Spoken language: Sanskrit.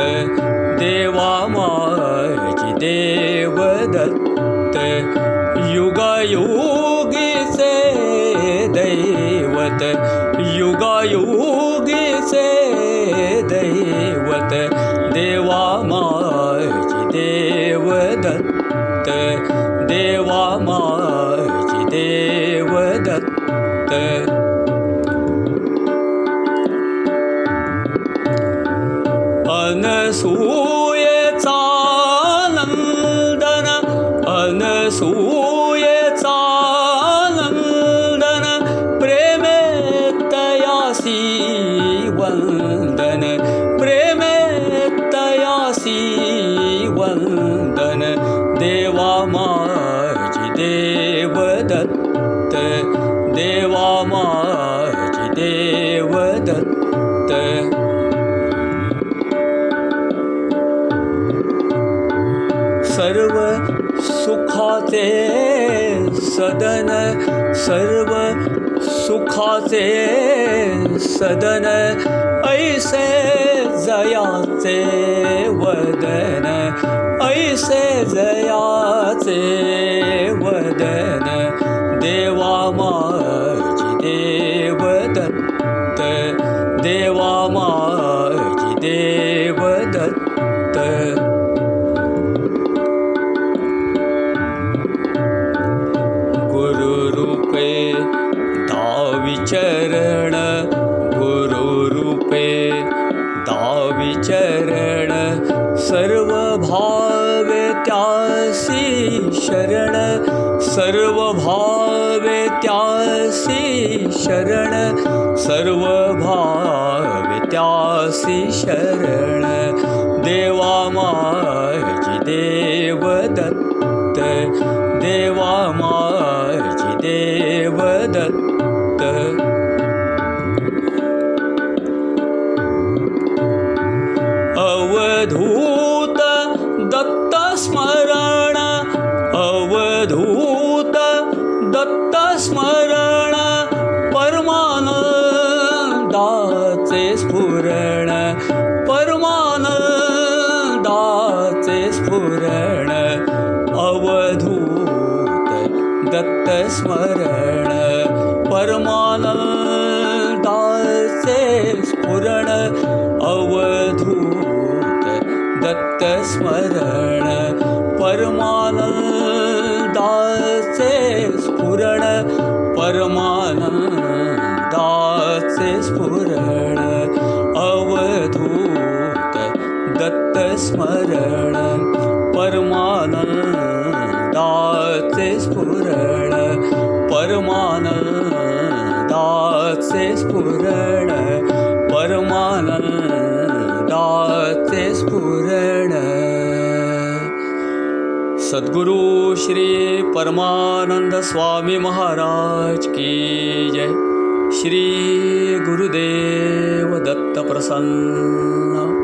देवा माझी देव दत्त युगायोगी से दैवत युगायोगी से दैवत देवा देव दत्त नन्दन अनसूयेचा नन्दन प्रेमे तयासी वन्दन प्रेमे तयासी वन्दन देवा माझी देव देव दत्त सर्व सुखाचे सदन सर्व सुखाचे सदन ऐसे जयाचे सर्वभावे त्यासी शरण सर्वभावे त्यासी शरण। देवा माझी देव दत्त स्मरण परमानंदाचे स्फुरण अवधूत दत्त स्मरण परमानंदाचे स्फुरण परमानंदाचे स्फुरण अवधूत दत्त परमानंदाचे स्फुरण स्फुरण परमानंदाचे स्फुरण। सद्गुरु श्री परमानंद स्वामी महाराज की जय। श्री गुरुदेव दत्त प्रसन्न